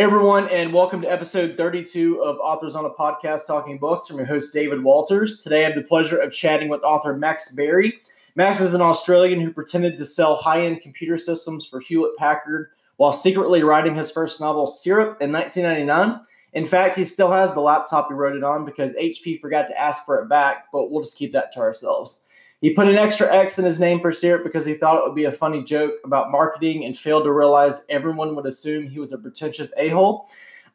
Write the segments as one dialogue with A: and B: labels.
A: Hey everyone, and welcome to episode 32 of Authors on a Podcast Talking Books from your host David Walters. Today I have the pleasure of chatting with author Max Barry. Max is an Australian who pretended to sell high-end computer systems for Hewlett Packard while secretly writing his first novel, Syrup, in 1999. In fact, he still has the laptop he wrote it on because HP forgot to ask for it back, but we'll just keep that to ourselves. He put an extra X in his name for syrup because he thought it would be a funny joke about marketing and failed to realize everyone would assume he was a pretentious a hole.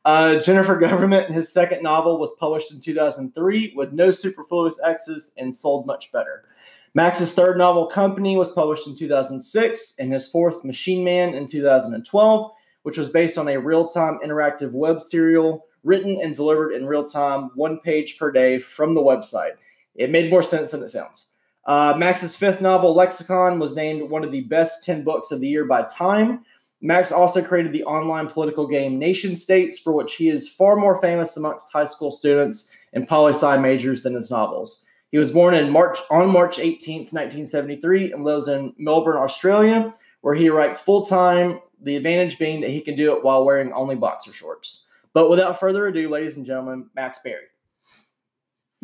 A: Uh, Jennifer Government, his second novel, was published in 2003 with no superfluous X's and sold much better. Max's third novel, Company, was published in 2006, and his fourth, Machine Man, in 2012, which was based on a real time interactive web serial written and delivered in real time, one page per day from the website. It made more sense than it sounds. Uh, Max's fifth novel, Lexicon, was named one of the best 10 books of the year by Time. Max also created the online political game Nation States, for which he is far more famous amongst high school students and poli sci majors than his novels. He was born in March on March 18, 1973, and lives in Melbourne, Australia, where he writes full time. The advantage being that he can do it while wearing only boxer shorts. But without further ado, ladies and gentlemen, Max Barry.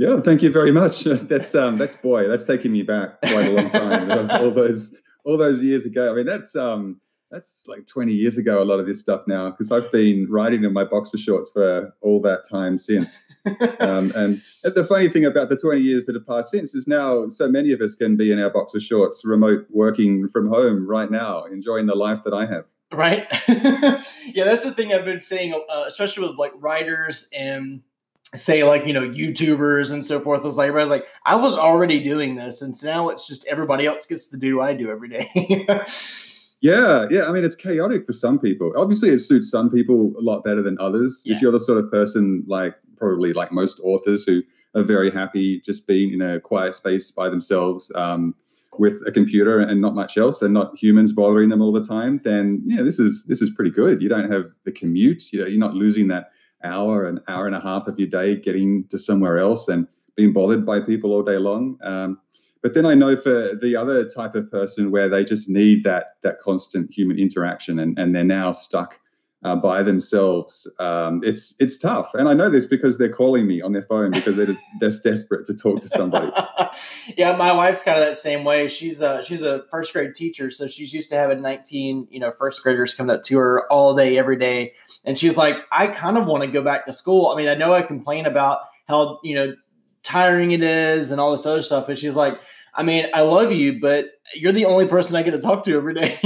B: Yeah, thank you very much. That's um, that's boy, that's taking me back quite a long time. all those all those years ago. I mean, that's um, that's like 20 years ago. A lot of this stuff now, because I've been writing in my boxer shorts for all that time since. um, and the funny thing about the 20 years that have passed since is now so many of us can be in our boxer shorts, remote working from home right now, enjoying the life that I have.
A: Right. yeah, that's the thing I've been saying, uh, especially with like writers and say like you know YouTubers and so forth. was like everybody's like, I was already doing this, and so now it's just everybody else gets to do what I do every day.
B: yeah, yeah. I mean, it's chaotic for some people. Obviously, it suits some people a lot better than others. Yeah. If you're the sort of person like probably like most authors who are very happy just being in a quiet space by themselves. Um, with a computer and not much else and not humans bothering them all the time then yeah this is this is pretty good you don't have the commute you know you're not losing that hour, an hour and a half of your day getting to somewhere else and being bothered by people all day long. Um, but then I know for the other type of person where they just need that that constant human interaction and, and they're now stuck uh, by themselves. Um, it's it's tough, and I know this because they're calling me on their phone because they're just desperate to talk to somebody.
A: yeah, my wife's kind of that same way. She's a she's a first grade teacher, so she's used to having 19 you know first graders coming up to her all day every day, and she's like, I kind of want to go back to school. I mean, I know I complain about how you know tiring it is and all this other stuff, but she's like. I mean, I love you, but you're the only person I get to talk to every day.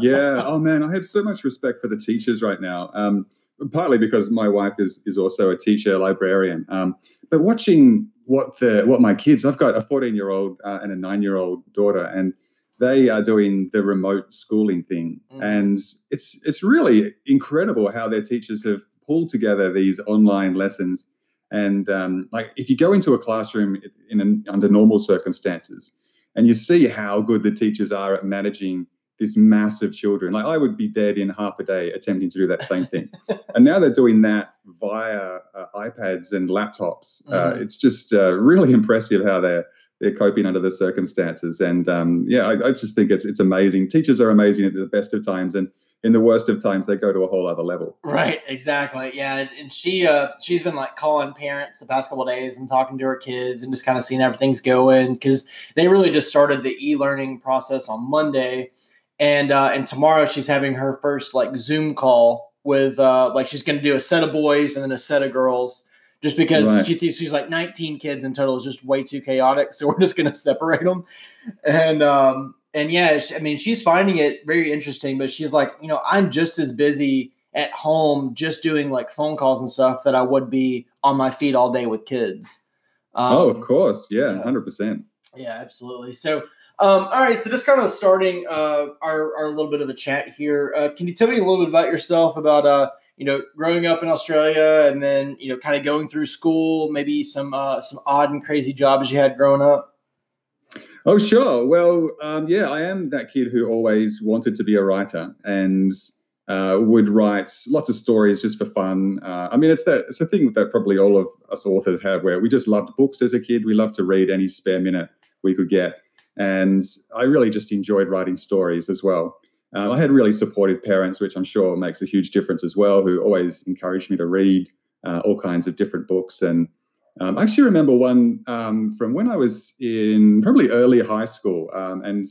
B: yeah. Oh man, I have so much respect for the teachers right now. Um, partly because my wife is is also a teacher, librarian. Um, but watching what the what my kids, I've got a 14 year old uh, and a nine year old daughter, and they are doing the remote schooling thing, mm. and it's it's really incredible how their teachers have pulled together these online lessons. And um, like, if you go into a classroom in an, under normal circumstances, and you see how good the teachers are at managing this massive children. Like I would be dead in half a day attempting to do that same thing. and now they're doing that via uh, iPads and laptops. Uh, mm. It's just uh, really impressive how they're they're coping under the circumstances. And um, yeah, I, I, just think it's it's amazing. Teachers are amazing at the best of times, and in the worst of times, they go to a whole other level.
A: Right, exactly. Yeah, and she uh, she's been like calling parents the past couple days and talking to her kids and just kind of seeing how everything's going because they really just started the e learning process on Monday and uh, and tomorrow she's having her first like Zoom call with uh, like she's going to do a set of boys and then a set of girls, just because right. she thinks she's like 19 kids in total is just way too chaotic. So we're just going to separate them, and um, and yeah, I mean she's finding it very interesting, but she's like, you know, I'm just as busy at home just doing like phone calls and stuff that I would be on my feet all day with kids.
B: Um, oh, of course, yeah, hundred yeah. percent.
A: Yeah, absolutely. So um, all right, so just kind of starting uh, our, our little bit of a chat here. Uh, can you tell me a little bit about yourself, about uh, you know growing up in Australia, and then you know kind of going through school, maybe some uh, some odd and crazy jobs you had growing up?
B: Oh, sure. Well, um, yeah, I am that kid who always wanted to be a writer and uh, would write lots of stories just for fun. Uh, I mean, it's that it's a thing that probably all of us authors have, where we just loved books as a kid. We loved to read any spare minute we could get. And I really just enjoyed writing stories as well. Uh, I had really supportive parents, which I'm sure makes a huge difference as well, who always encouraged me to read uh, all kinds of different books. And um, I actually remember one um, from when I was in probably early high school. Um, and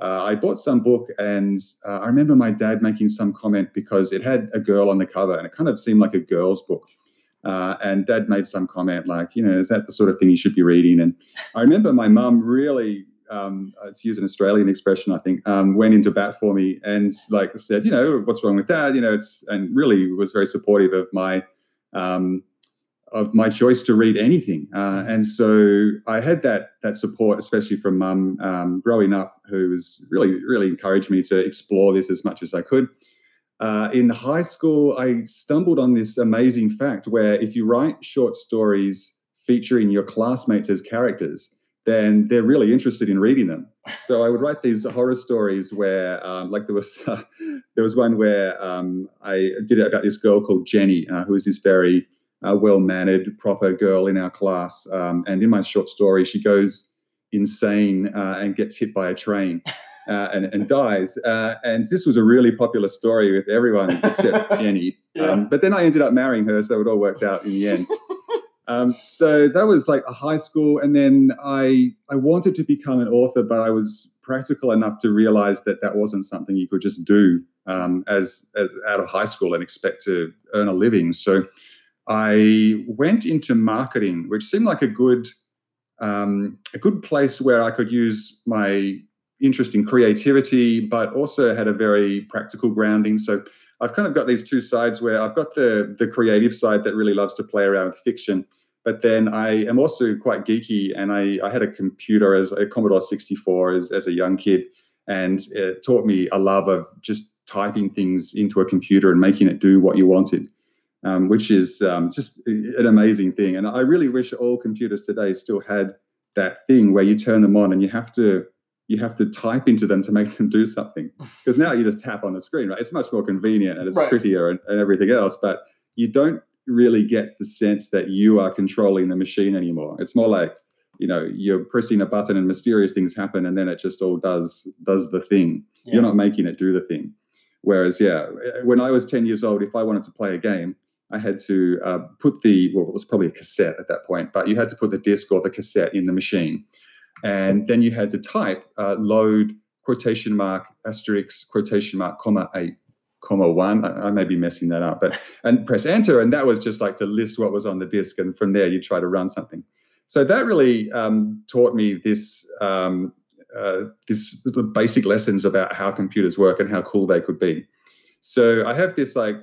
B: uh, I bought some book, and uh, I remember my dad making some comment because it had a girl on the cover, and it kind of seemed like a girl's book. Uh, and dad made some comment like, you know, is that the sort of thing you should be reading? And I remember my mum really um, uh, to use an Australian expression, I think, um, went into bat for me and like said, you know, what's wrong with that? You know, it's and really was very supportive of my um, of my choice to read anything. Uh, mm. and so I had that that support, especially from mum um, growing up, who was really really encouraged me to explore this as much as I could. Uh, in high school, I stumbled on this amazing fact where if you write short stories featuring your classmates as characters, then they're really interested in reading them. So I would write these horror stories where, um, like there was uh, there was one where um, I did it about this girl called Jenny, uh, who was this very uh, well-mannered, proper girl in our class. Um, and in my short story, she goes insane uh, and gets hit by a train. Uh, and, and, dies. Uh, and this was a really popular story with everyone except Jenny. Yeah. Um, but then I ended up marrying her, so it all worked out in the end. Um, so that was like a high school, and then I I wanted to become an author, but I was practical enough to realize that that wasn't something you could just do um, as as out of high school and expect to earn a living. So I went into marketing, which seemed like a good um, a good place where I could use my interest in creativity, but also had a very practical grounding. So I've kind of got these two sides where I've got the the creative side that really loves to play around with fiction, but then I am also quite geeky, and I, I had a computer as a Commodore 64 as, as a young kid, and it taught me a love of just typing things into a computer and making it do what you wanted, um, which is um, just an amazing thing. And I really wish all computers today still had that thing where you turn them on and you have to you have to type into them to make them do something. Because now you just tap on the screen, right? It's much more convenient and it's right. prettier and, and everything else, but you don't really get the sense that you are controlling the machine anymore. It's more like, you know, you're pressing a button and mysterious things happen and then it just all does does the thing. Yeah. You're not making it do the thing. Whereas, yeah, when I was 10 years old, if I wanted to play a game, I had to uh, put the, well, it was probably a cassette at that point, but you had to put the disc or the cassette in the machine. And then you had to type uh, load quotation mark asterisk quotation mark comma eight comma one. I, I, may be messing that up, but and press enter, and that was just like to list what was on the disk, and from there you try to run something. So that really um, taught me this um, uh, this basic lessons about how computers work and how cool they could be. So I have this like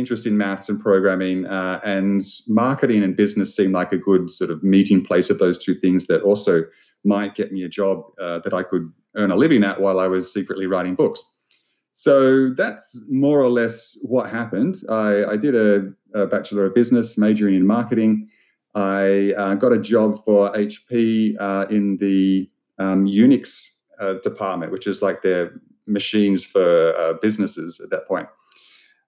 B: interest in maths and programming, uh, and marketing and business seemed like a good sort of meeting place of those two things that also might get me a job uh, that I could earn a living at while I was secretly writing books. So that's more or less what happened. I, I did a, a, Bachelor of Business, majoring in marketing. I uh, got a job for HP uh, in the um, Unix uh, department, which is like their machines for uh, businesses at that point.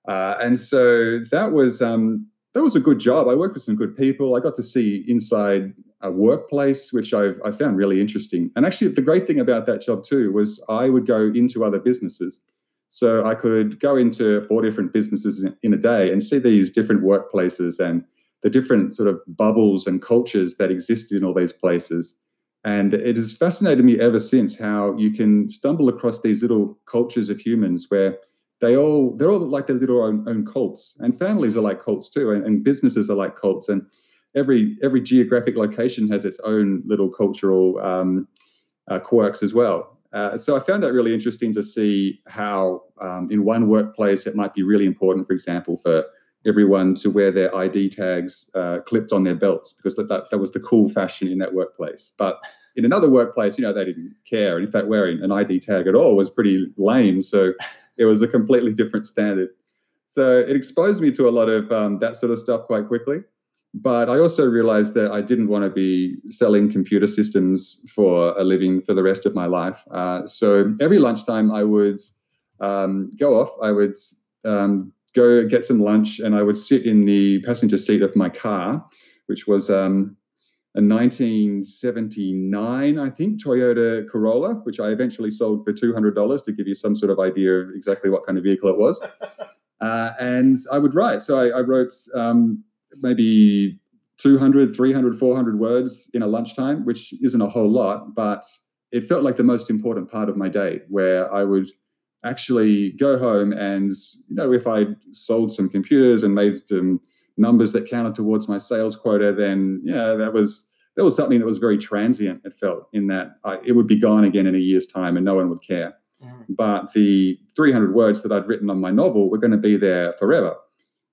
B: Uh, and so that was um, that was a good job. I worked with some good people. I got to see inside a workplace, which I've I found really interesting. And actually, the great thing about that job too was I would go into other businesses. So I could go into four different businesses in, in a day and see these different workplaces and the different sort of bubbles and cultures that existed in all these places. And it has fascinated me ever since how you can stumble across these little cultures of humans where they all they're all like their little own, own cults. And families are like cults too and, and, businesses are like cults and every every geographic location has its own little cultural um, uh, quirks as well. Uh, so i found that really interesting to see how um, in one workplace it might be really important for example for everyone to wear their id tags uh, clipped on their belts because that, that, that was the cool fashion in that workplace. But in another workplace you know they didn't care. And in fact wearing an id tag at all was pretty lame. So it was a completely different standard. So it exposed me to a lot of um, that sort of stuff quite quickly. But I also realized that I didn't want to be selling computer systems for a living for the rest of my life. Uh, so every lunchtime, I would um, go off, I would um, go get some lunch, and I would sit in the passenger seat of my car, which was um, a 1979, I think, Toyota Corolla, which I eventually sold for $200 to give you some sort of idea of exactly what kind of vehicle it was. uh, and I would write. So I, I wrote um, maybe 200, 300, 400 words in a lunchtime, which isn't a whole lot, but it felt like the most important part of my day where I would actually go home and, you know, if I sold some computers and made some numbers that counted towards my sales quota, then yeah, that was that was something that was very transient. It felt in that I, it would be gone again in a year's time, and no one would care. Mm. But the 300 words that I'd written on my novel were going to be there forever.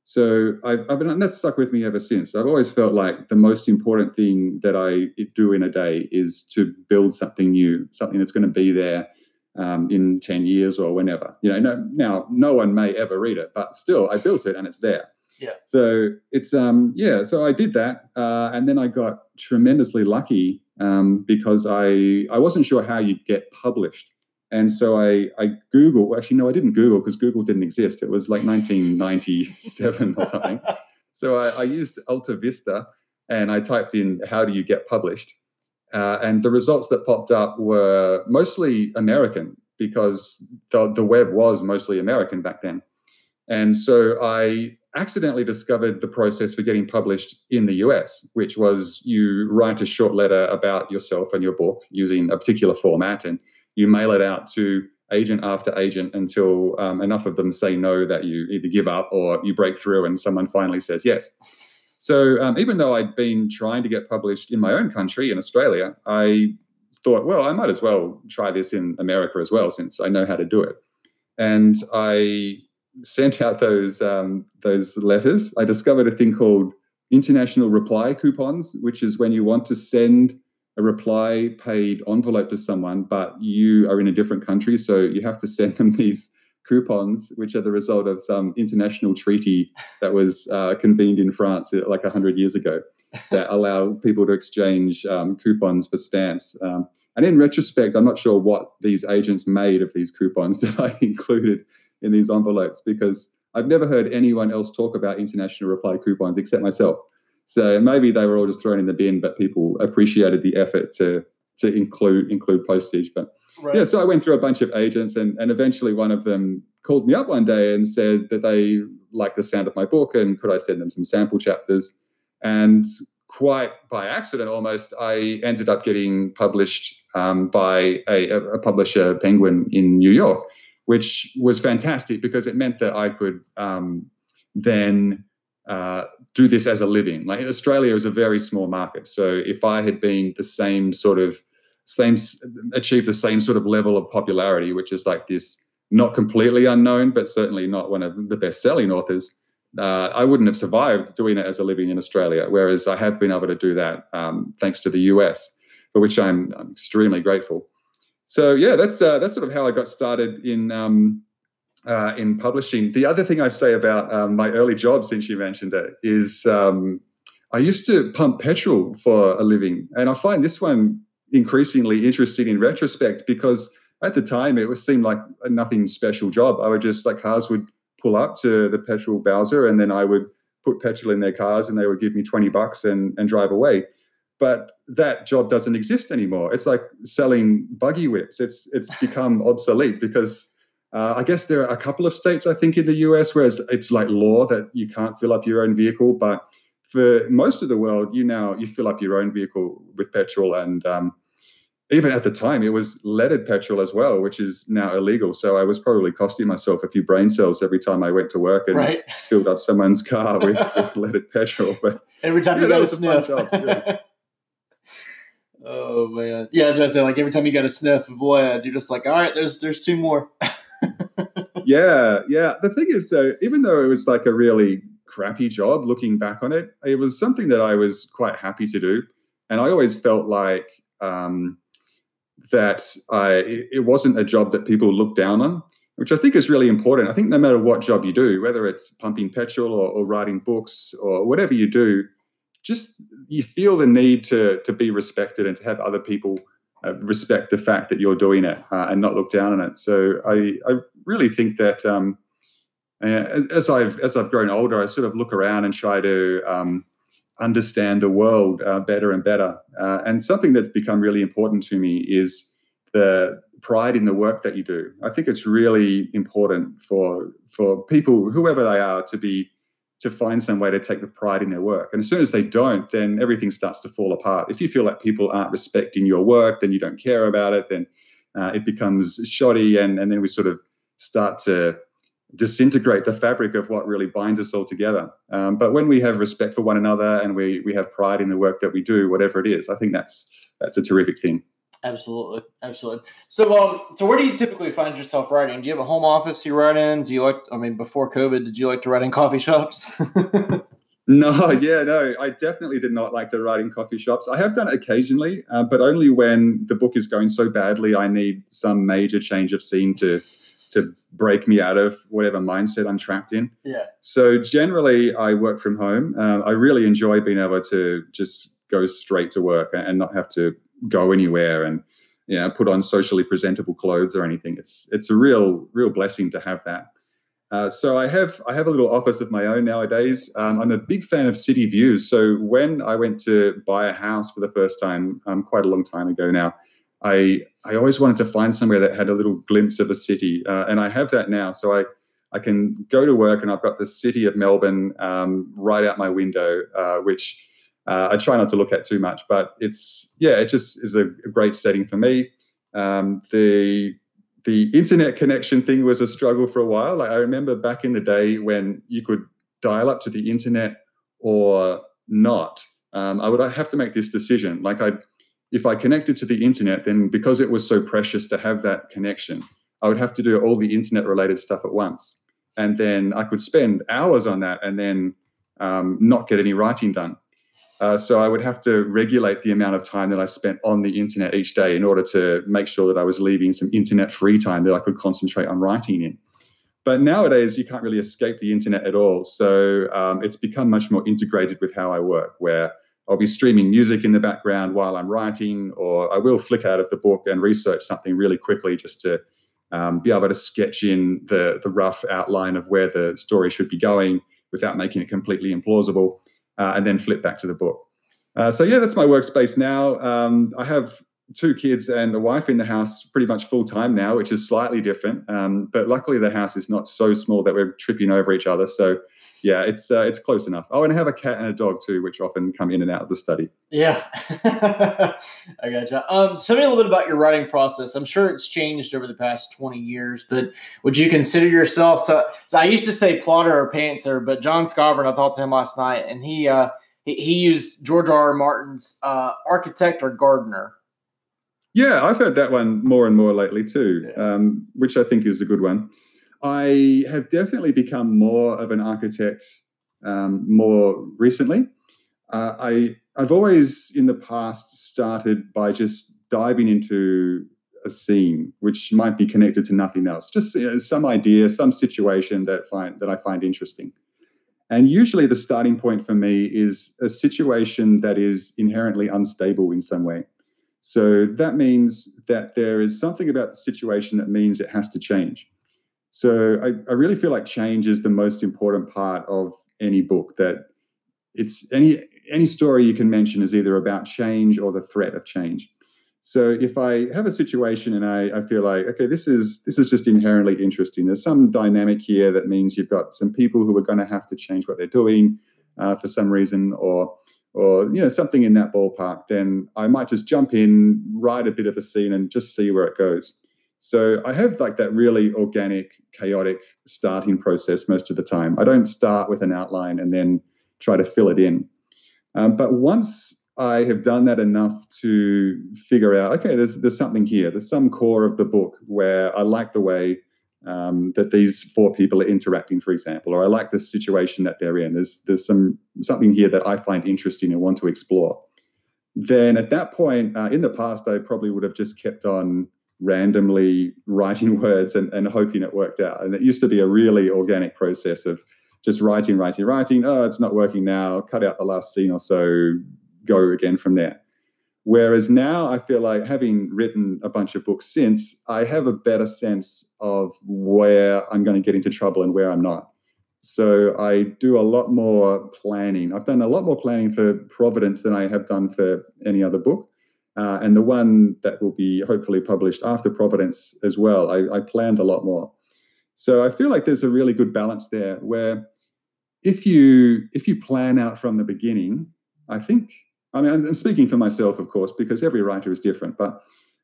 B: So I've, I've been and that's stuck with me ever since. I've always felt like the most important thing that I do in a day is to build something new, something that's going to be there um, in 10 years or whenever. You know, no, now no one may ever read it, but still I built it and it's there.
A: Yeah.
B: So it's um yeah. So I did that, uh, and then I got tremendously lucky um, because I I wasn't sure how you get published, and so I I Google actually no I didn't Google because Google didn't exist. It was like 1997 or something. So I, I used Alta Vista and I typed in how do you get published, uh, and the results that popped up were mostly American because the, the web was mostly American back then. And so I accidentally discovered the process for getting published in the US, which was you write a short letter about yourself and your book using a particular format, and you mail it out to agent after agent until um, enough of them say no that you either give up or you break through and someone finally says yes. So um, even though I'd been trying to get published in my own country in Australia, I thought, well, I might as well try this in America as well, since I know how to do it. And I sent out those um, those letters, I discovered a thing called international reply coupons, which is when you want to send a reply paid envelope to someone, but you are in a different country, so you have to send them these coupons, which are the result of some international treaty that was uh, convened in France uh, like hundred years ago, that allow people to exchange um, coupons for stamps. Um, and in retrospect, I'm not sure what these agents made of these coupons that I included in these envelopes because I've never heard anyone else talk about international reply coupons except myself. So maybe they were all just thrown in the bin, but people appreciated the effort to to include include postage. But right. yeah, so I went through a bunch of agents, and and eventually one of them called me up one day and said that they liked the sound of my book and could I send them some sample chapters. And quite by accident, almost, I ended up getting published um, by a, a publisher, Penguin, in New York which was fantastic because it meant that I could um, then uh, do this as a living. Like Australia is a very small market, so if I had been the same sort of same achieved the same sort of level of popularity, which is like this not completely unknown, but certainly not one of the best-selling authors. Uh, I wouldn't have survived doing it as a living in Australia, whereas I have been able to do that um, thanks to the US, for which I'm, I'm extremely grateful so yeah, that's uh, that's sort of how I got started in um, uh, in publishing. The other thing I say about um, my early job, since you mentioned it, is um, I used to pump petrol for a living, and I find this one increasingly interesting in retrospect because at the time it was seemed like a nothing special job. I would just like cars would pull up to the petrol bowser, and then I would put petrol in their cars, and they would give me twenty bucks and and drive away but that job doesn't exist anymore. It's like selling buggy whips. It's it's become obsolete because uh, I guess there are a couple of states I think in the US where it's, it's like law that you can't fill up your own vehicle, but for most of the world, you now you fill up your own vehicle with petrol, and um, even at the time, it was leaded petrol as well, which is now illegal. So I was probably costing myself a few brain cells every time I went to work and right. filled up someone's car with, with leaded petrol. But
A: every time yeah, you got a sniff. Oh man, yeah. I was gonna say like every time you got a sniff of lead, you're just like, all right, there's there's two more.
B: yeah, yeah. The thing is, though, even though it was like a really crappy job, looking back on it, it was something that I was quite happy to do, and I always felt like um, that I it wasn't a job that people looked down on which I think is really important. I think no matter what job you do, whether it's pumping petrol or, or, writing books or whatever you do, just you feel the need to to be respected and to have other people uh, respect the fact that you're doing it uh, and not look down on it. So I I really think that um, uh, as I've as I've grown older, I sort of look around and try to um, understand the world uh, better and better. Uh, and something that's become really important to me is the pride in the work that you do. I think it's really important for for people, whoever they are, to be to find some way to take the pride in their work. And as soon as they don't, then everything starts to fall apart. If you feel like people aren't respecting your work, then you don't care about it, then uh, it becomes shoddy, and and then we sort of start to disintegrate the fabric of what really binds us all together. Um, but when we have respect for one another and we we have pride in the work that we do, whatever it is, I think that's that's a terrific thing.
A: Absolutely, absolutely. So, um, so where do you typically find yourself writing? Do you have a home office you write in? Do you like? I mean, before COVID, did you like to write in coffee shops?
B: no, yeah, no, I definitely did not like to write in coffee shops. I have done it occasionally, uh, but only when the book is going so badly, I need some major change of scene to to break me out of whatever mindset I'm trapped in.
A: Yeah.
B: So generally, I work from home. Uh, I really enjoy being able to just go straight to work and not have to go anywhere and you know put on socially presentable clothes or anything. It's it's a real real blessing to have that. Uh, so I have I have a little office of my own nowadays. Um, I'm a big fan of city views. So when I went to buy a house for the first time, um, quite a long time ago now, I I always wanted to find somewhere that had a little glimpse of a city, uh, and I have that now. So I I can go to work and I've got the city of Melbourne um, right out my window, uh, which uh, I try not to look at too much. But it's yeah, it just is a, a great setting for me. Um, the the internet connection thing was a struggle for a while. Like I remember back in the day when you could dial up to the internet or not. Um, I would have to make this decision. Like I'd if I connected to the internet, then because it was so precious to have that connection, I would have to do all the internet related stuff at once. And then I could spend hours on that and then um, not get any writing done. Uh, so I would have to regulate the amount of time that I spent on the internet each day in order to make sure that I was leaving some internet free time that I could concentrate on writing in. But nowadays, you can't really escape the internet at all. So um, it's become much more integrated with how I work, where I'll be streaming music in the background while I'm writing, or I will flick out of the book and research something really quickly just to um, be able to sketch in the, the rough outline of where the story should be going without making it completely implausible, uh, and then flip back to the book. Uh, so, yeah, that's my workspace now. Um, I have two kids and a wife in the house pretty much full time now, which is slightly different. Um, but luckily, the house is not so small that we're tripping over each other. So, yeah, it's uh, it's close enough. Oh, and I have a cat and a dog too, which often come in and out of the study.
A: Yeah, I gotcha. Um, tell me a little bit about your writing process. I'm sure it's changed over the past 20 years, but would you consider yourself? So, so I used to say plotter or pantser, but John Scovern, I talked to him last night, and he uh, he, he used George R. R. Martin's uh, architect or gardener
B: yeah, I've heard that one more and more lately too, yeah. um, which I think is a good one. I have definitely become more of an architect um, more recently. Uh, I I've always in the past started by just diving into a scene which might be connected to nothing else, just you know, some idea, some situation that find that I find interesting. And usually the starting point for me is a situation that is inherently unstable in some way. So that means that there is something about the situation that means it has to change. So I, I really feel like change is the most important part of any book. That it's any any story you can mention is either about change or the threat of change. So if I have a situation and I, I feel like, okay, this is this is just inherently interesting. There's some dynamic here that means you've got some people who are going to have to change what they're doing uh, for some reason, or or you know something in that ballpark, then I might just jump in, write a bit of a scene, and just see where it goes. So I have like that really organic, chaotic starting process most of the time. I don't start with an outline and then try to fill it in. Um, but once I have done that enough to figure out, okay, there's there's something here. There's some core of the book where I like the way um, that these four people are interacting, for example, or I like the situation that they're in. There's there's some something here that I find interesting and want to explore. Then at that point, uh, in the past, I probably would have just kept on randomly writing words and, and hoping it worked out. And it used to be a really organic process of just writing, writing, writing. Oh, it's not working now. Cut out the last scene or so. Go again from there. Whereas now I feel like having written a bunch of books since, I have a better sense of where I'm going to get into trouble and where I'm not. So I do a lot more planning. I've done a lot more planning for Providence than I have done for any other book. Uh, and the one that will be hopefully published after Providence as well, I, I planned a lot more. So I feel like there's a really good balance there where if you if you plan out from the beginning, I think I mean I'm speaking for myself, of course, because every writer is different. But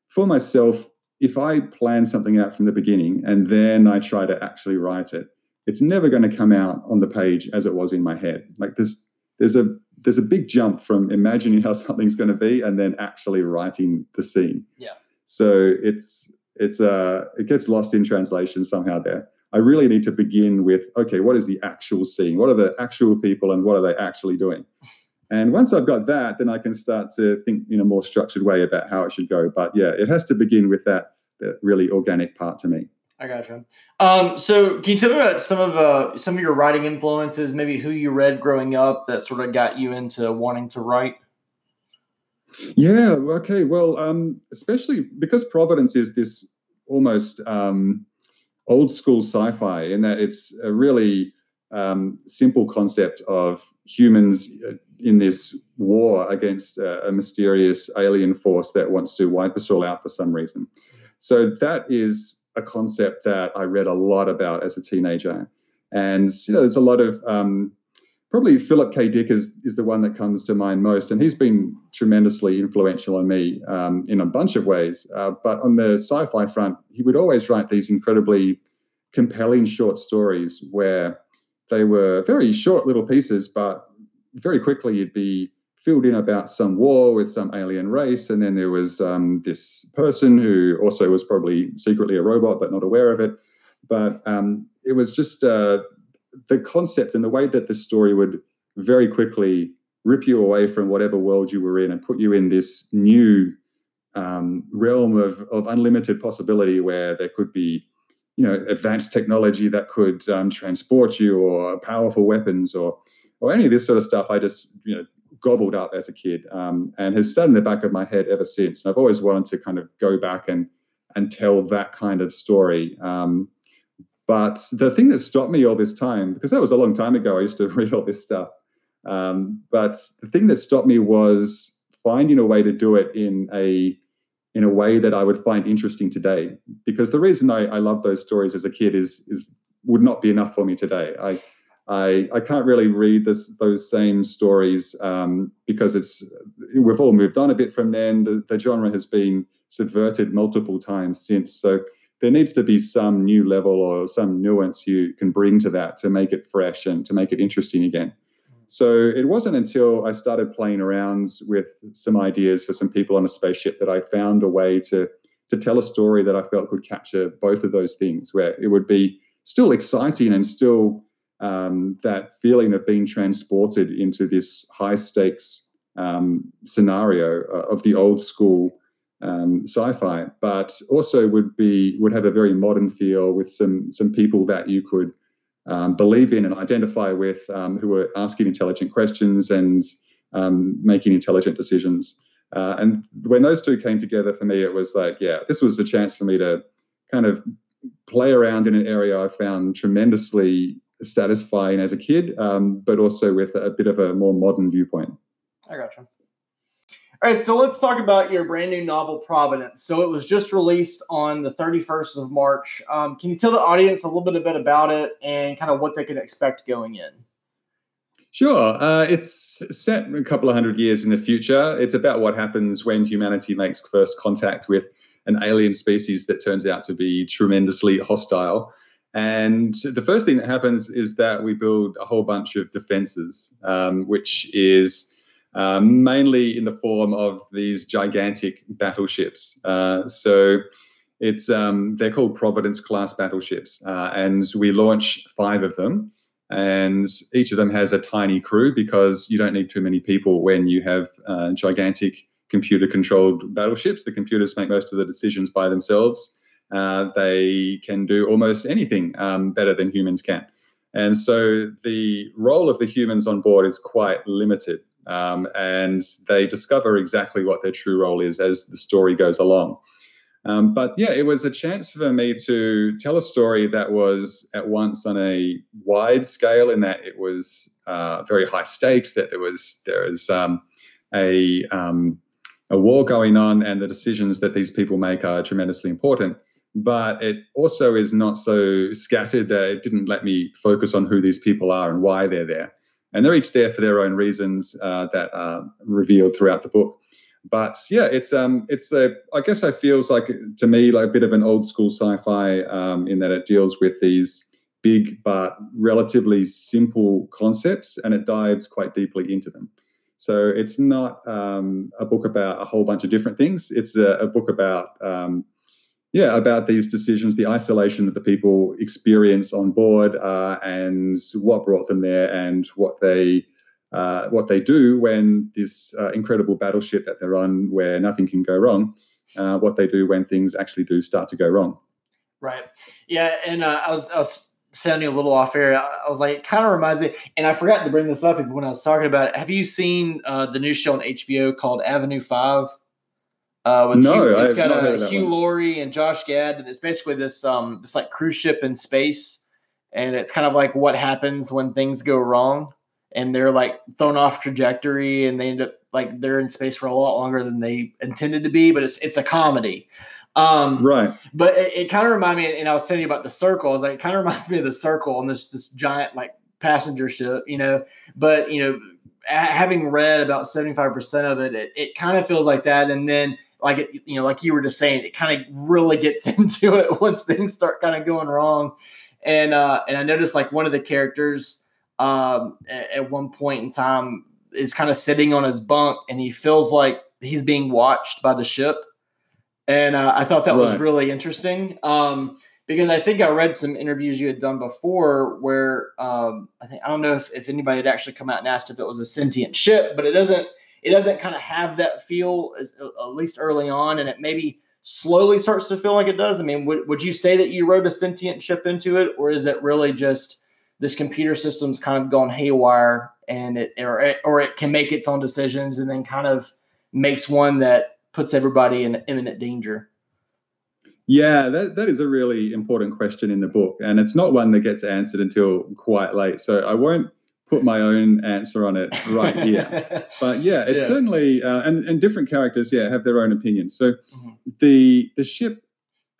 B: for myself, if I plan something out from the beginning and then I try to actually write it, it's never going to come out on the page as it was in my head. Like there's there's a there's a big jump from imagining how something's going to be and then actually writing the scene.
A: Yeah.
B: So it's it's uh it gets lost in translation somehow there. I really need to begin with okay, what is the actual scene? What are the actual people and what are they actually doing? And once I've got that, then I can start to think in a more structured way about how it should go. But yeah, it has to begin with that, that really organic part to me.
A: I gotcha. Um, so can you tell me about some of uh, some of your writing influences, maybe who you read growing up that sort of got you into wanting to write?
B: Yeah. Okay. Well, um, especially because Providence is this almost um, old school sci-fi in that it's a really um, simple concept of humans uh, in this war against uh, a mysterious alien force that wants to wipe us all out for some reason. So that is a concept that I read a lot about as a teenager. And you know, there's a lot of um, probably Philip K. Dick is, is the one that comes to mind most, and he's been tremendously influential on me um, in a bunch of ways. Uh, but on the sci-fi front, he would always write these incredibly compelling short stories where they were very short little pieces, but very quickly you'd be filled in about some war with some alien race, and then there was um, this person who also was probably secretly a robot but not aware of it. But um, it was just uh, the concept and the way that the story would very quickly rip you away from whatever world you were in and put you in this new um, realm of, of unlimited possibility where there could be you know advanced technology that could um, transport you or powerful weapons or or any of this sort of stuff i just you know gobbled up as a kid um, and has stayed in the back of my head ever since and i've always wanted to kind of go back and and tell that kind of story um, but the thing that stopped me all this time, because that was a long time ago, I used to read all this stuff. Um, but the thing that stopped me was finding a way to do it in a in a way that I would find interesting today. Because the reason I, I love those stories as a kid is is would not be enough for me today. I I, I can't really read this, those same stories um, because it's we've all moved on a bit from then. The, the genre has been subverted multiple times since. So there needs to be some new level or some nuance you can bring to that to make it fresh and to make it interesting again. So it wasn't until I started playing around with some ideas for some people on a spaceship that I found a way to to tell a story that I felt could capture both of those things, where it would be still exciting and still um, that feeling of being transported into this high stakes um, scenario uh, of the old school um, sci-fi, but also would be would have a very modern feel with some some people that you could um, believe in and identify with, um, who were asking intelligent questions and um, making intelligent decisions. Uh, and when those two came together for me, it was like, yeah, this was a chance for me to kind of play around in an area I found tremendously satisfying as a kid, um, but also with a bit of a more modern viewpoint.
A: I gotcha. All right, so let's talk about your brand new novel, Providence. So it was just released on the 31st of March. Um, can you tell the audience a little bit, about it and kind of what they can expect going in?
B: Sure. Uh, it's set a couple of hundred years in the future. It's about what happens when humanity makes first contact with an alien species that turns out to be tremendously hostile. And the first thing that happens is that we build a whole bunch of defenses, um, which is um, mainly in the form of these gigantic battleships. Uh, so it's um, they're called Providence class battleships, uh, and we launch five of them. And each of them has a tiny crew because you don't need too many people when you have uh, gigantic computer controlled battleships. The computers make most of the decisions by themselves. Uh, they can do almost anything um, better than humans can. And so the role of the humans on board is quite limited. Um, and they discover exactly what their true role is as the story goes along. Um, but yeah, it was a chance for me to tell a story that was at once on a wide scale in that it was uh, very high stakes, that there was there is um, a um, a war going on, and the decisions that these people make are tremendously important. But it also is not so scattered that it didn't let me focus on who these people are and why they're there. And they're each there for their own reasons uh, that are revealed throughout the book but yeah, it's um, it's a. I guess it feels like to me like a bit of an old school sci-fi um, in that it deals with these big but relatively simple concepts, and it dives quite deeply into them. So it's not um, a book about a whole bunch of different things. It's a, a book about um, yeah, about these decisions, the isolation that the people experience on board, uh, and what brought them there, and what they uh, what they do when this uh, incredible battleship that they're on, where nothing can go wrong, uh, what they do when things actually do start to go wrong.
A: Right. Yeah, and uh, I was I was sounding a little off air. I was like, it kind of reminds me, and I forgot to bring this up when I was talking about it. Have you seen uh, the new show on HBO called Avenue Five?
B: Uh, with no,
A: Hugh, it's got a Hugh Laurie and Josh Gad, and it's basically this um this like cruise ship in space, and it's kind of like what happens when things go wrong and they're like thrown off trajectory and they end up like they're in space for a lot longer than they intended to be but it's it's a comedy. Um,
B: right.
A: but it, it kind of reminded me and i was telling you about the circle i was like it kind of reminds me of the circle on this this giant like passenger ship you know? But you know having read about 75% of it it, it kind of feels like that and then like it, you know like you were just saying it kind of really gets into it once things start kind of going wrong and uh and i noticed like one of the characters um, at one point in time is kind of sitting on his bunk and he feels like he's being watched by the ship. And uh, I thought that right. was really interesting um, because I think I read some interviews you had done before where um, I think I don't know if, if anybody had actually come out and asked if it was a sentient ship, but it doesn't it doesn't kind of have that feel as, at least early on, and it maybe slowly starts to feel like it does. I mean, would, would you say that you wrote a sentient chip into it, or is it really just this computer system's kind of gone haywire and it or, it or it can make its own decisions and then kind of makes one that puts everybody in imminent danger
B: yeah that, that is a really important question in the book and it's not one that gets answered until quite late so i won't put my own answer on it right here but yeah it's yeah. certainly uh, and, and different characters yeah have their own opinions so mm-hmm. the the ship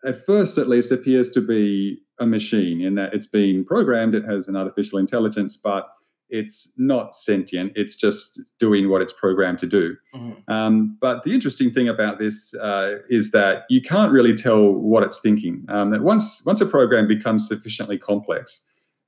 B: at first at least appears to be a machine in that it's been programmed, it has an artificial intelligence, but it's not sentient. It's just doing what it's programmed to do. Mm-hmm. Um, but the interesting thing about this uh, is that you can't really tell what it's thinking. Um, that once once a program becomes sufficiently complex,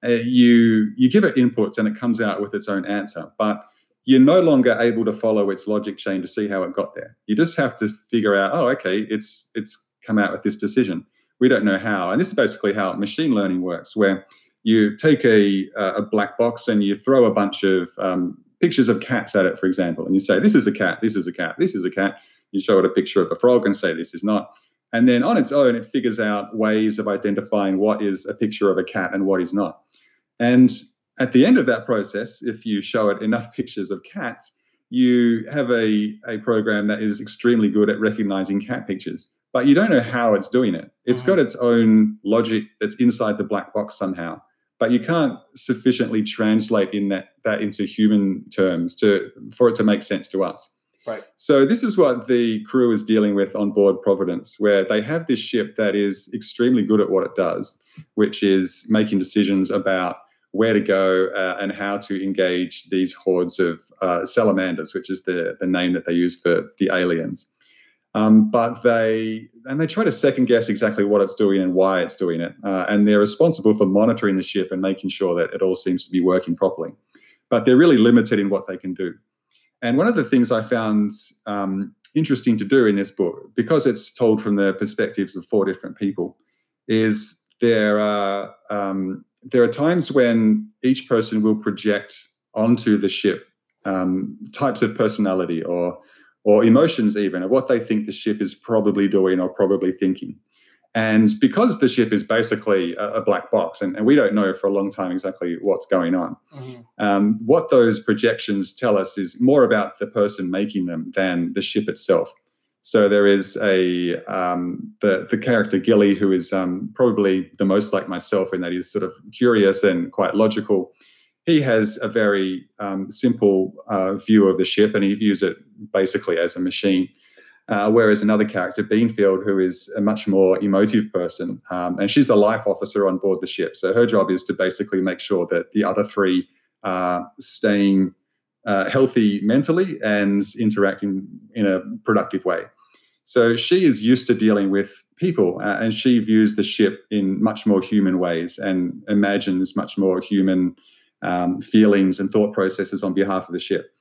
B: uh, you you give it inputs and it comes out with its own answer. But you're no longer able to follow its logic chain to see how it got there. You just have to figure out, oh, okay, it's it's come out with this decision we don't know how. And this is basically how machine learning works, where you take a, a black box and you throw a bunch of um, pictures of cats at it, for example, and you say, this is a cat, this is a cat, this is a cat. You show it a picture of a frog and say, this is not. And then on its own, it figures out ways of identifying what is a picture of a cat and what is not. And at the end of that process, if you show it enough pictures of cats, you have a, a program that is extremely good at recognizing cat pictures but you don't know how it's doing it. It's mm-hmm. got its own logic that's inside the black box somehow, but you can't sufficiently translate in that that into human terms to for it to make sense to us. So this is what the crew is dealing with on board Providence, where they have this ship that is extremely good at what it does, which is making decisions about where to go uh, and how to engage these hordes of uh, salamanders, which is the, the name that they use for the aliens. Um, but they and they try to second guess exactly what it's doing and why it's doing it, uh, and they're responsible for monitoring the ship and making sure that it all seems to be working properly. But they're really limited in what they can do. And one of the things I found um, interesting to do in this book, because it's told from the perspectives of four different people, is there are um, there are times when each person will project onto the ship um, types of personality or or emotions even of what they think the ship is probably doing or probably thinking. And because the ship is basically a, a black box, and, and, we don't know for a long time exactly what's going on, mm-hmm. um, what those projections tell us is more about the person making them than the ship itself. So there is a um, the the character Gilly, who is um, probably the most like myself in that he's sort of curious and quite logical. He has a very um, simple uh, view of the ship, and he views it basically as a machine. Uh, whereas another character, Beanfield, who is a much more emotive person, um, and she's the life officer on board the ship. So her job is to basically make sure that the other three are staying uh, healthy mentally and interacting in a productive way. So she is used to dealing with people, uh, and she views the ship in much more human ways and imagines much more human um, feelings and thought processes on behalf of the ship.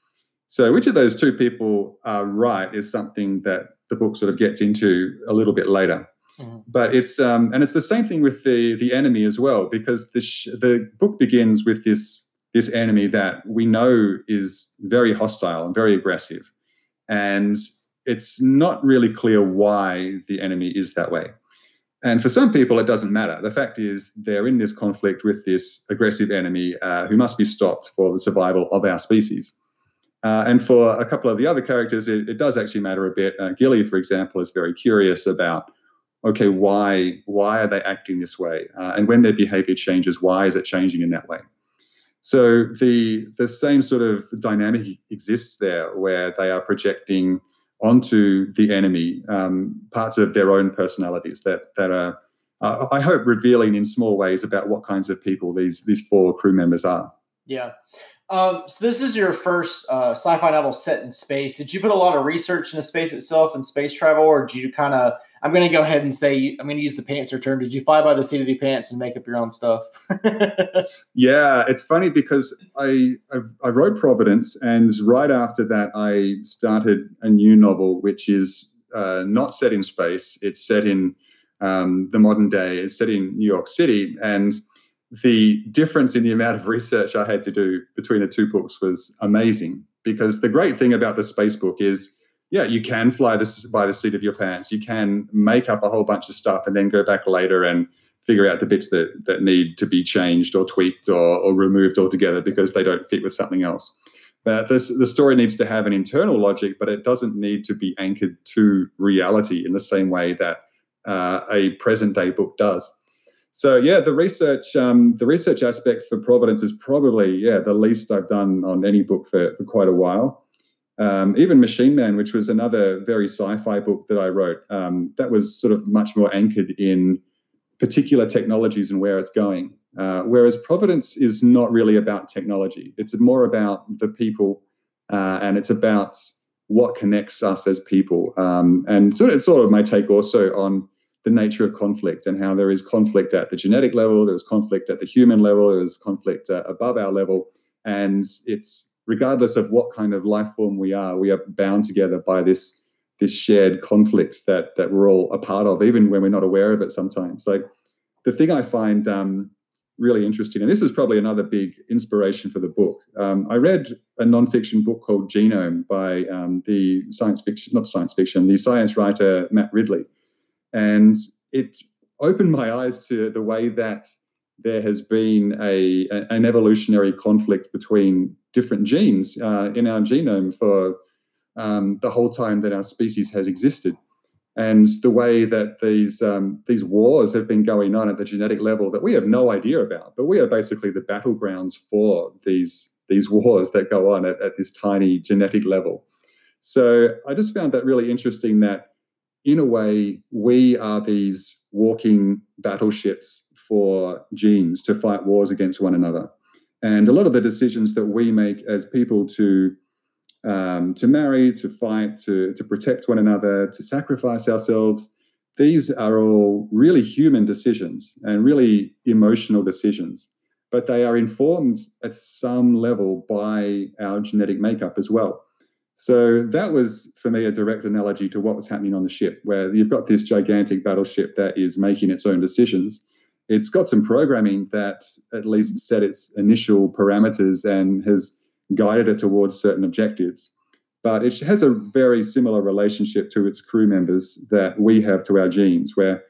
B: So, which of those two people are right is something that the book sort of gets into a little bit later. Mm-hmm. But it's um, and it's the same thing with the the enemy as well, because the sh- the book begins with this this enemy that we know is very hostile and very aggressive, and it's not really clear why the enemy is that way. And for some people, it doesn't matter. The fact is, they're in this conflict with this aggressive enemy uh, who must be stopped for the survival of our species. Uh, and for a couple of the other characters, it, it does actually matter a bit. Uh, Gilly, for example, is very curious about okay, why why are they acting this way? Uh, and when their behavior changes, why is it changing in that way? So the the same sort of dynamic exists there, where they are projecting onto the enemy um, parts of their own personalities that that are, uh, I hope, revealing in small ways about what kinds of people these these four crew members are.
A: Yeah. Um, so this is your first uh, sci-fi novel set in space. Did you put a lot of research into space itself and space travel, or did you kind of? I'm going to go ahead and say I'm going to use the pantser term. Did you fly by the seat of your pants and make up your own stuff?
B: yeah, it's funny because I I've, i wrote Providence, and right after that, I started a new novel, which is uh, not set in space. It's set in um, the modern day. It's set in New York City, and the difference in the amount of research I had to do between the two books was amazing. Because the great thing about the space book is, yeah, you can fly this by the seat of your pants. You can make up a whole bunch of stuff and then go back later and figure out the bits that that need to be changed or tweaked or, or removed altogether because they don't fit with something else. But this, the story needs to have an internal logic, but it doesn't need to be anchored to reality in the same way that uh, a present day book does. So yeah, the research um, the research aspect for Providence is probably yeah the least I've done on any book for, for quite a while. Um, even Machine Man, which was another very sci-fi book that I wrote, um, that was sort of much more anchored in particular technologies and where it's going. Uh, whereas Providence is not really about technology; it's more about the people, uh, and it's about what connects us as people. Um, and so it's sort of my take also on the nature of conflict and how there is conflict at the genetic level, there's conflict at the human level, there's conflict uh, above our level. And it's regardless of what kind of life form we are, we are bound together by this this shared conflict that that we're all a part of, even when we're not aware of it sometimes. Like the thing I find um, really interesting, and this is probably another big inspiration for the book. Um, I read a nonfiction book called Genome by um, the science fiction, not science fiction, the science writer Matt Ridley. And it opened my eyes to the way that there has been a, an evolutionary conflict between different genes uh, in our genome for um, the whole time that our species has existed. And the way that these um, these wars have been going on at the genetic level that we have no idea about, but we are basically the battlegrounds for these these wars that go on at, at this tiny genetic level. So I just found that really interesting that in a way, we are these walking battleships for genes to fight wars against one another. And a lot of the decisions that we make as people to um, to marry, to fight, to, to protect one another, to sacrifice ourselves, these are all really human decisions and really emotional decisions. But they are informed at some level by our genetic makeup as well. So that was for me a direct analogy to what was happening on the ship, where you've got this gigantic battleship that is making its own decisions. It's got some programming that at least set its initial parameters and has guided it towards certain objectives. But it has a very similar relationship to its crew members that we have to our genes, where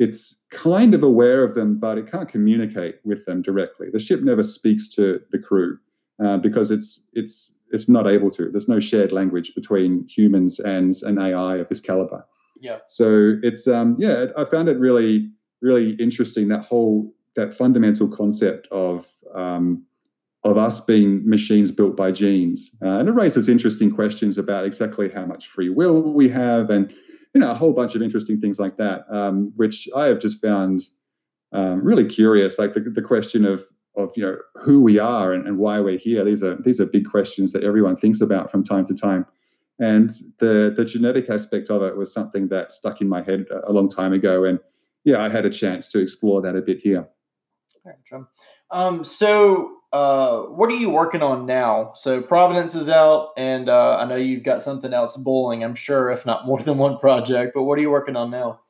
B: it's kind of aware of them, but it can't communicate with them directly. The ship never speaks to the crew uh, because it's it's it's not able to. There's no shared language between humans and an AI of this caliber.
A: Yeah.
B: So it's um yeah, I found it really really interesting that whole that fundamental concept of um, of us being machines built by genes, uh, and it raises interesting questions about exactly how much free will we have, and you know a whole bunch of interesting things like that, um, which I have just found um, really curious. Like the, the question of of you know who we are and, and why we're here. These are these are big questions that everyone thinks about from time to time. And the the genetic aspect of it was something that stuck in my head a long time ago, and yeah, I had a chance to explore that a bit here.
A: Gotcha. Um, so, uh, what are you working on now? So, Providence is out, and uh, I know you've got something else bowling, I'm sure, if not more than one project. But what are you working on now?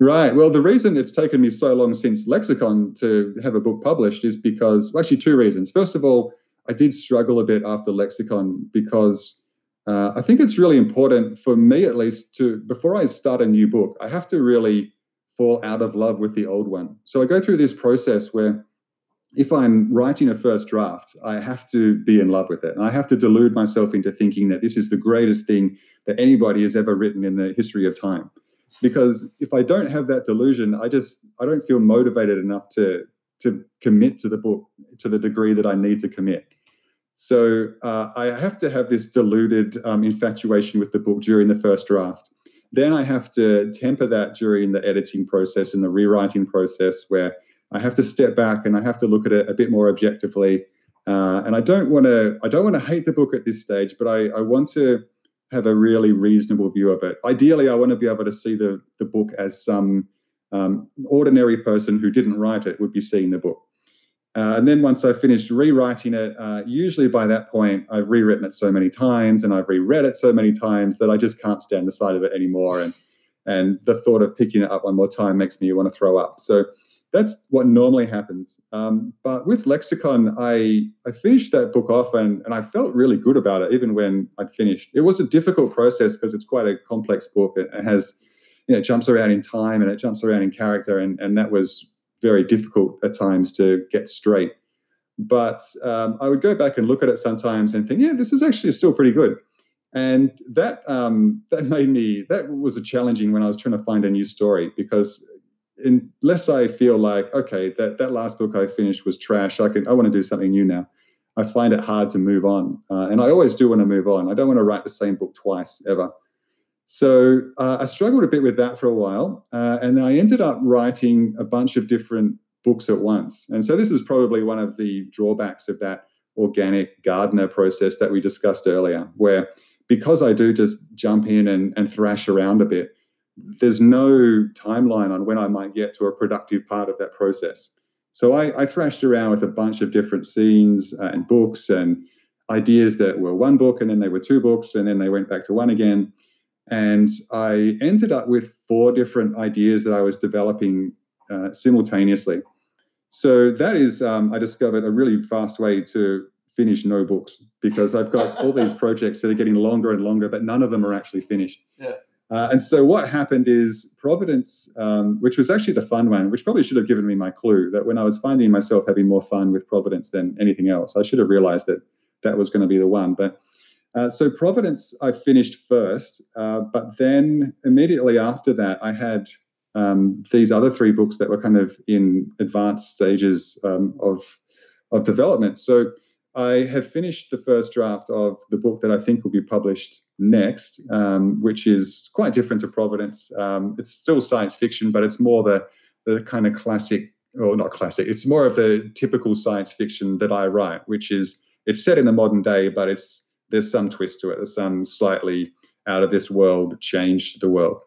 B: Right. Well, the reason it's taken me so long since Lexicon to have a book published is because, well, actually, two reasons. First of all, I did struggle a bit after Lexicon because uh, I think it's really important for me, at least, to before I start a new book, I have to really fall out of love with the old one. So I go through this process where if I'm writing a first draft, I have to be in love with it. And I have to delude myself into thinking that this is the greatest thing that anybody has ever written in the history of time. Because if I don't have that delusion, I just I don't feel motivated enough to to commit to the book to the degree that I need to commit. So uh, I have to have this deluded um, infatuation with the book during the first draft. Then I have to temper that during the editing process and the rewriting process, where I have to step back and I have to look at it a bit more objectively. Uh, and I don't want to I don't want to hate the book at this stage, but I, I want to have a really reasonable view of it. Ideally, I want to be able to see the the book as some um, ordinary person who didn't write it would be seeing the book. Uh, and then once I've finished rewriting it, uh, usually by that point, I've rewritten it so many times and I've reread it so many times that I just can't stand the sight of it anymore. And and the thought of picking it up one more time makes me want to throw up. So that's what normally happens. Um, but with Lexicon, I I finished that book off and, and I felt really good about it, even when I'd finished. It was a difficult process because it's quite a complex book. It, it has, you know, it jumps around in time and it jumps around in character, and and that was very difficult at times to get straight. But um, I would go back and look at it sometimes and think, yeah, this is actually still pretty good. And that um, that made me that was a challenging when I was trying to find a new story because unless I feel like okay that that last book I finished was trash, I can I want to do something new now. I find it hard to move on, uh, and I always do want to move on. I don't want to write the same book twice ever. So uh, I struggled a bit with that for a while, uh, and I ended up writing a bunch of different books at once. And so this is probably one of the drawbacks of that organic gardener process that we discussed earlier, where because I do just jump in and, and thrash around a bit, there's no timeline on when I might get to a productive part of that process. So I, I thrashed around with a bunch of different scenes uh, and books and ideas that were one book and then they were two books and then they went back to one again. And I ended up with four different ideas that I was developing uh, simultaneously. So that is, um, I discovered a really fast way to finish no books because I've got all these projects that are getting longer and longer, but none of them are actually finished.
A: Yeah.
B: Uh, and so what happened is Providence, um, which was actually the fun one, which probably should have given me my clue that when I was finding myself having more fun with Providence than anything else, I should have realized that that was going to be the one. But uh, so Providence, I finished first, uh, but then immediately after that, I had um, these other three books that were kind of in advanced stages um, of of development. So I have finished the first draft of the book that I think will be published next, um, which is quite different to Providence. Um, it's still science fiction, but it's more the the kind of classic, or not classic. It's more of the typical science fiction that I write, which is it's set in the modern day, but it's there's some twist to it. There's some slightly out of this world change to the world.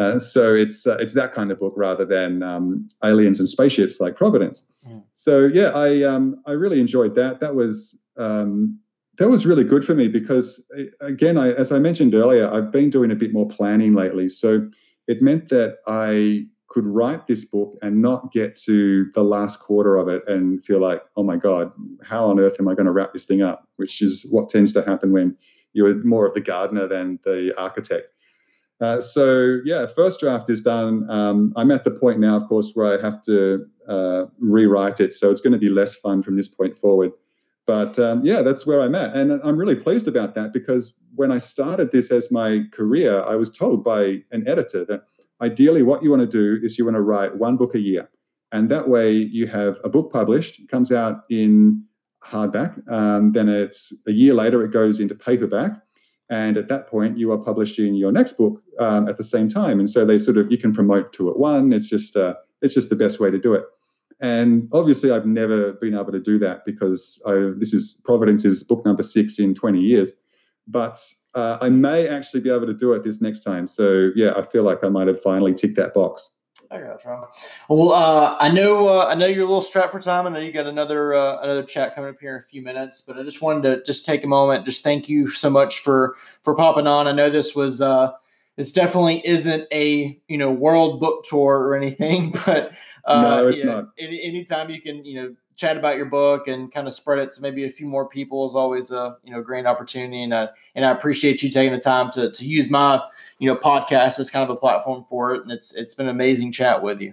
B: Uh, so it's uh, it's that kind of book rather than um, aliens and spaceships like Providence. Mm. So yeah, I um, I really enjoyed that. That was um, that was really good for me because again, I, as I mentioned earlier, I've been doing a bit more planning lately. So it meant that I could write this book and not get to the last quarter of it and feel like, oh my God, how on earth am I going to wrap this thing up? Which is what tends to happen when you're more of the gardener than the architect. Uh, so yeah, first draft is done. Um, I'm at the point now, of course, where I have to uh, rewrite it. So it's going to be less fun from this point forward. But um, yeah, that's where I'm at. And I'm really pleased about that because when I started this as my career, I was told by an editor that ideally what you want to do is you want to write one book a year. And that way you have a book published, it comes out in hardback. Um, then it's a year later, it goes into paperback. And at that point, you are publishing your next book um, at the same time. And so they sort of, you can promote two at one. It's just, uh, it's just the best way to do it. And obviously, I've never been able to do that because I, this is Providence is book number six in 20 years. But uh, I may actually be able to do it this next time. So yeah, I feel like I might have finally ticked that box.
A: I got you. Well, uh, I know uh, I know you're a little strapped for time. I know you got another uh, another chat coming up here in a few minutes, but I just wanted to just take a moment, just thank you so much for for popping on. I know this was uh, this definitely isn't a you know world book tour or anything, but
B: uh, no, it's
A: know,
B: not.
A: Any, anytime you can you know chat about your book and kind of spread it to maybe a few more people is always a you know great opportunity, and I and I appreciate you taking the time to to use my you know podcast as kind of a platform for it, and it's it's been an amazing chat with you.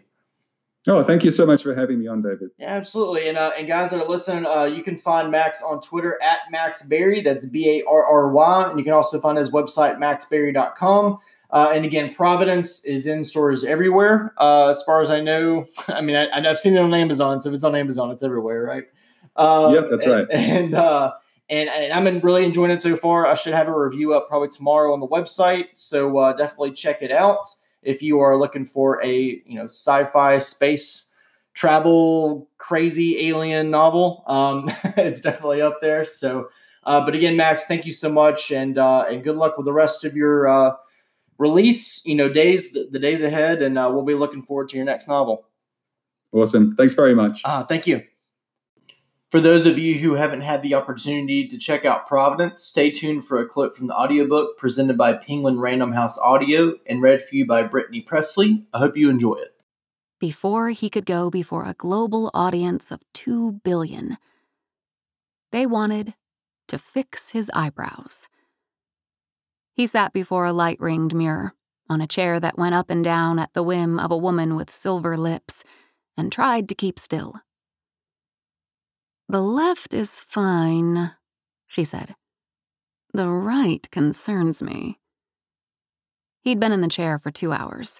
B: Oh, thank you so much for having me on, David.
A: Yeah, absolutely. And uh, and guys that are listening, uh, you can find Max on Twitter at Max Barry. That's B A R R Y. And you can also find his website, maxbarry.com. Uh, and again, Providence is in stores everywhere. Uh, as far as I know, I mean, I, have seen it on Amazon. So if it's on Amazon, it's everywhere, right?
B: Uh, yep, that's right.
A: And, uh, and, and I'm really enjoying it so far. I should have a review up probably tomorrow on the website. So uh, definitely check it out if you are looking for a you know sci-fi space travel crazy alien novel. Um, it's definitely up there. So, uh, but again, Max, thank you so much, and uh, and good luck with the rest of your uh, release. You know, days the, the days ahead, and uh, we'll be looking forward to your next novel.
B: Awesome. Thanks very much.
A: Uh, thank you. For those of you who haven't had the opportunity to check out Providence, stay tuned for a clip from the audiobook presented by Penguin Random House Audio and read for you by Brittany Pressley. I hope you enjoy it.
C: Before he could go before a global audience of 2 billion, they wanted to fix his eyebrows. He sat before a light ringed mirror on a chair that went up and down at the whim of a woman with silver lips and tried to keep still. The left is fine, she said. The right concerns me. He'd been in the chair for two hours.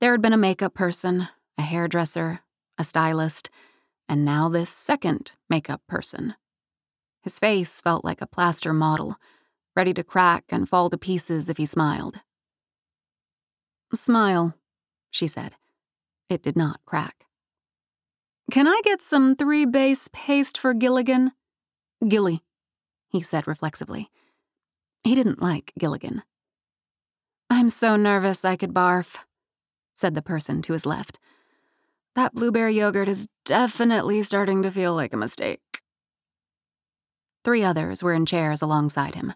C: There had been a makeup person, a hairdresser, a stylist, and now this second makeup person. His face felt like a plaster model, ready to crack and fall to pieces if he smiled. Smile, she said. It did not crack. Can I get some three base paste for Gilligan? Gilly, he said reflexively. He didn't like Gilligan. I'm so nervous I could barf, said the person to his left. That blueberry yogurt is definitely starting to feel like a mistake. Three others were in chairs alongside him.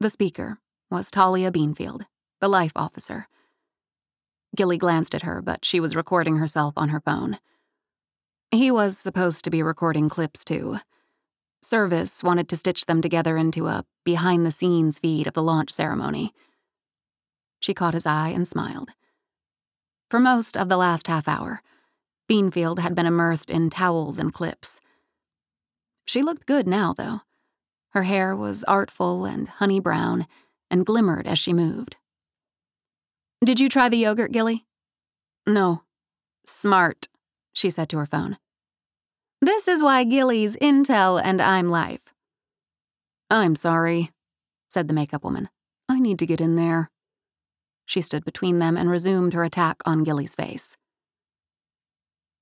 C: The speaker was Talia Beanfield, the life officer. Gilly glanced at her, but she was recording herself on her phone. He was supposed to be recording clips too. Service wanted to stitch them together into a behind the scenes feed of the launch ceremony. She caught his eye and smiled. For most of the last half hour, Beanfield had been immersed in towels and clips. She looked good now, though. Her hair was artful and honey brown and glimmered as she moved. Did you try the yogurt, Gilly? No. Smart she said to her phone. This is why Gilly's Intel and I'm Life. I'm sorry, said the makeup woman. I need to get in there. She stood between them and resumed her attack on Gilly's face.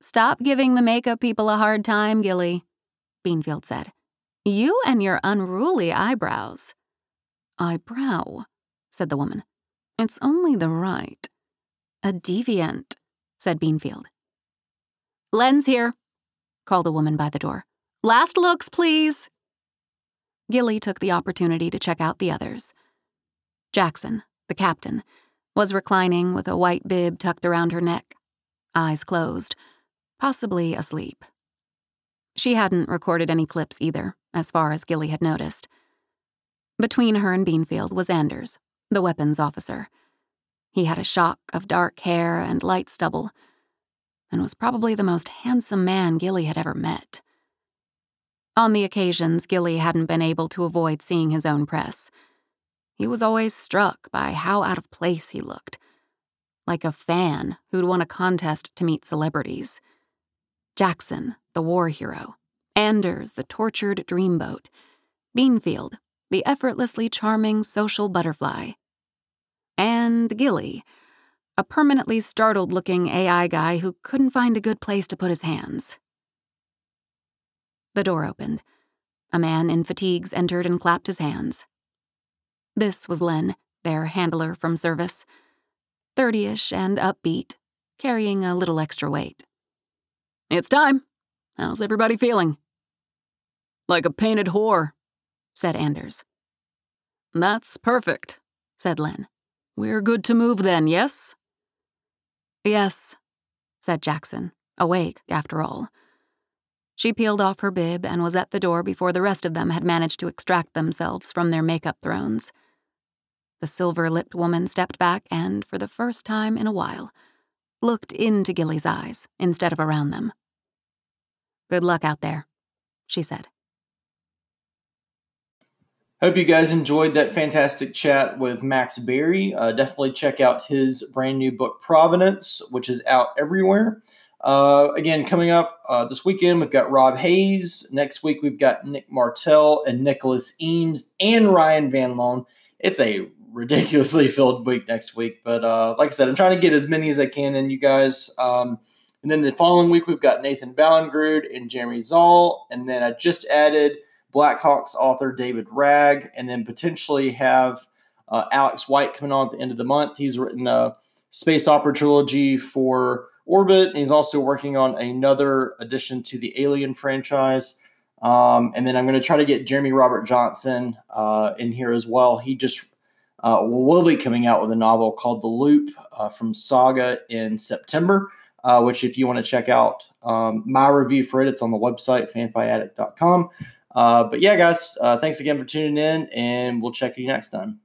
C: Stop giving the makeup people a hard time, Gilly, Beanfield said. You and your unruly eyebrows. Eyebrow, said the woman. It's only the right. A deviant, said Beanfield. Len's here, called a woman by the door. Last looks, please. Gilly took the opportunity to check out the others. Jackson, the captain, was reclining with a white bib tucked around her neck, eyes closed, possibly asleep. She hadn't recorded any clips either, as far as Gilly had noticed. Between her and Beanfield was Anders, the weapons officer. He had a shock of dark hair and light stubble and was probably the most handsome man Gilly had ever met. On the occasions Gilly hadn't been able to avoid seeing his own press, he was always struck by how out of place he looked, like a fan who'd won a contest to meet celebrities. Jackson, the war hero, Anders, the tortured dreamboat, Beanfield, the effortlessly charming social butterfly, and Gilly, a permanently startled looking AI guy who couldn't find a good place to put his hands. The door opened. A man in fatigues entered and clapped his hands. This was Len, their handler from service. Thirtyish and upbeat, carrying a little extra weight. It's time. How's everybody feeling? Like a painted whore, said Anders. That's perfect, said Len. We're good to move then, yes? Yes, said Jackson, awake after all. She peeled off her bib and was at the door before the rest of them had managed to extract themselves from their makeup thrones. The silver lipped woman stepped back and, for the first time in a while, looked into Gilly's eyes instead of around them. Good luck out there, she said.
A: Hope you guys enjoyed that fantastic chat with Max Barry. Uh, definitely check out his brand new book, Providence, which is out everywhere. Uh, again, coming up uh, this weekend, we've got Rob Hayes. Next week, we've got Nick Martell and Nicholas Eames and Ryan Van Loan. It's a ridiculously filled week next week. But uh, like I said, I'm trying to get as many as I can in you guys. Um, and then the following week, we've got Nathan Ballingrud and Jeremy Szal. And then I just added Blackhawks author David Wragg, and then potentially have uh, Alex White coming on at the end of the month. He's written a space opera trilogy for Orbit, and he's also working on another addition to the Alien franchise. Um, and then I'm going to try to get Jeremy Robert Johnson uh, in here as well. He just uh, will be coming out with a novel called The Loop uh, from Saga in September, uh, which, if you want to check out um, my review for it, it's on the website, fanfiaddict.com. Uh, but yeah, guys, uh, thanks again for tuning in, and we'll check you next time.